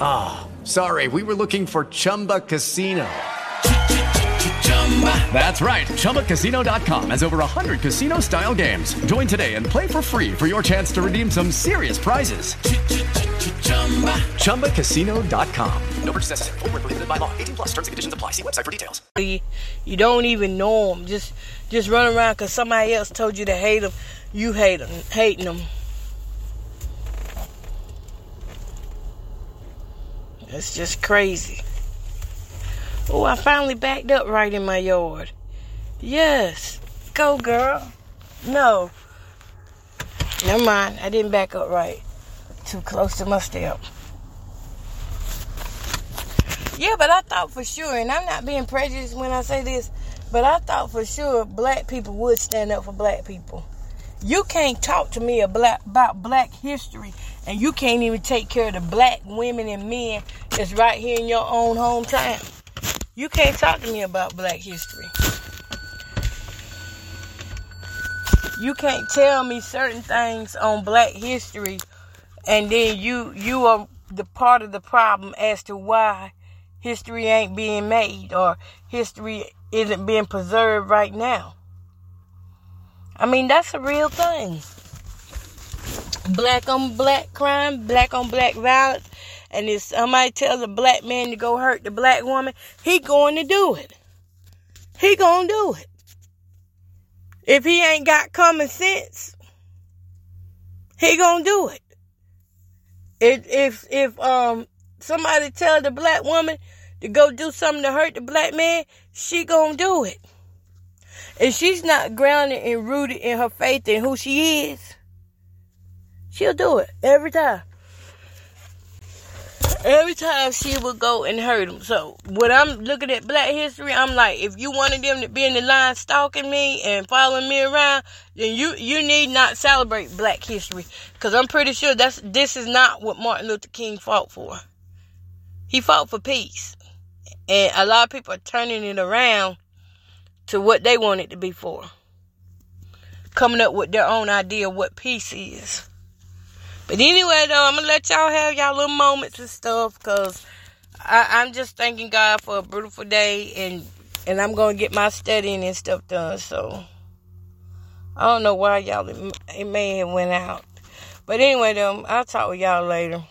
Ah, sorry, we were looking for Chumba Casino. That's right. ChumbaCasino.com has over 100 casino style games. Join today and play for free for your chance to redeem some serious prizes. ChumbaCasino.com. No purchase necessary. Were prohibited by law. 18 plus. Terms and conditions apply. See website for details. you don't even know them. Just just run around because somebody else told you to hate them. You hate them, hating them. It's just crazy. Oh, I finally backed up right in my yard. Yes, go girl. No, never mind. I didn't back up right. Too close to my step. Yeah, but I thought for sure, and I'm not being prejudiced when I say this, but I thought for sure black people would stand up for black people. You can't talk to me about, black history, and you can't even take care of the black women and men that's right here in your own hometown. You can't talk to me about black history. You can't tell me certain things on black history, and then you you are the part of the problem as to why history ain't being made or history isn't being preserved right now. I mean, that's a real thing. Black on black crime, black on black violence, and if somebody tells a black man to go hurt the black woman, he going to do it. He gonna do it. If he ain't got common sense, he gonna do it. If if if um somebody tell the black woman to go do something to hurt the black man, she gonna do it. If she's not grounded and rooted in her faith and who she is, she'll do it every time. Every time she will go and hurt him. So when I'm looking at Black History, I'm like, if you wanted them to be in the line stalking me and following me around, then you you need not celebrate Black History, because I'm pretty sure that's this is not what Martin Luther King fought for. He fought for peace, and a lot of people are turning it around to what they want it to be for. Coming up with their own idea of what peace is. But anyway, though, I'm gonna let y'all have y'all little moments and stuff, cause I, I'm just thanking God for a beautiful day, and and I'm gonna get my studying and stuff done. So I don't know why y'all it, it may have went out, but anyway, though, I'll talk with y'all later.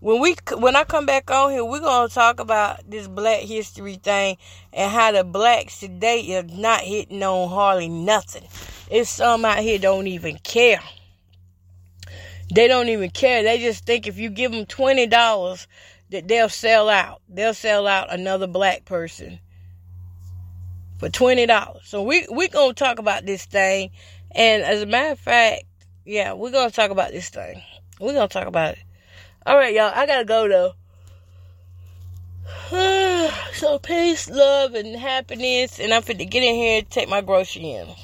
When we when I come back on here, we're gonna talk about this Black History thing and how the blacks today is not hitting on hardly nothing. It's some out here don't even care. They don't even care. They just think if you give them twenty dollars, that they'll sell out. They'll sell out another black person for twenty dollars. So we we gonna talk about this thing, and as a matter of fact, yeah, we're gonna talk about this thing. We're gonna talk about it. All right, y'all. I gotta go though. so peace, love, and happiness, and I'm fit to get in here and take my grocery in.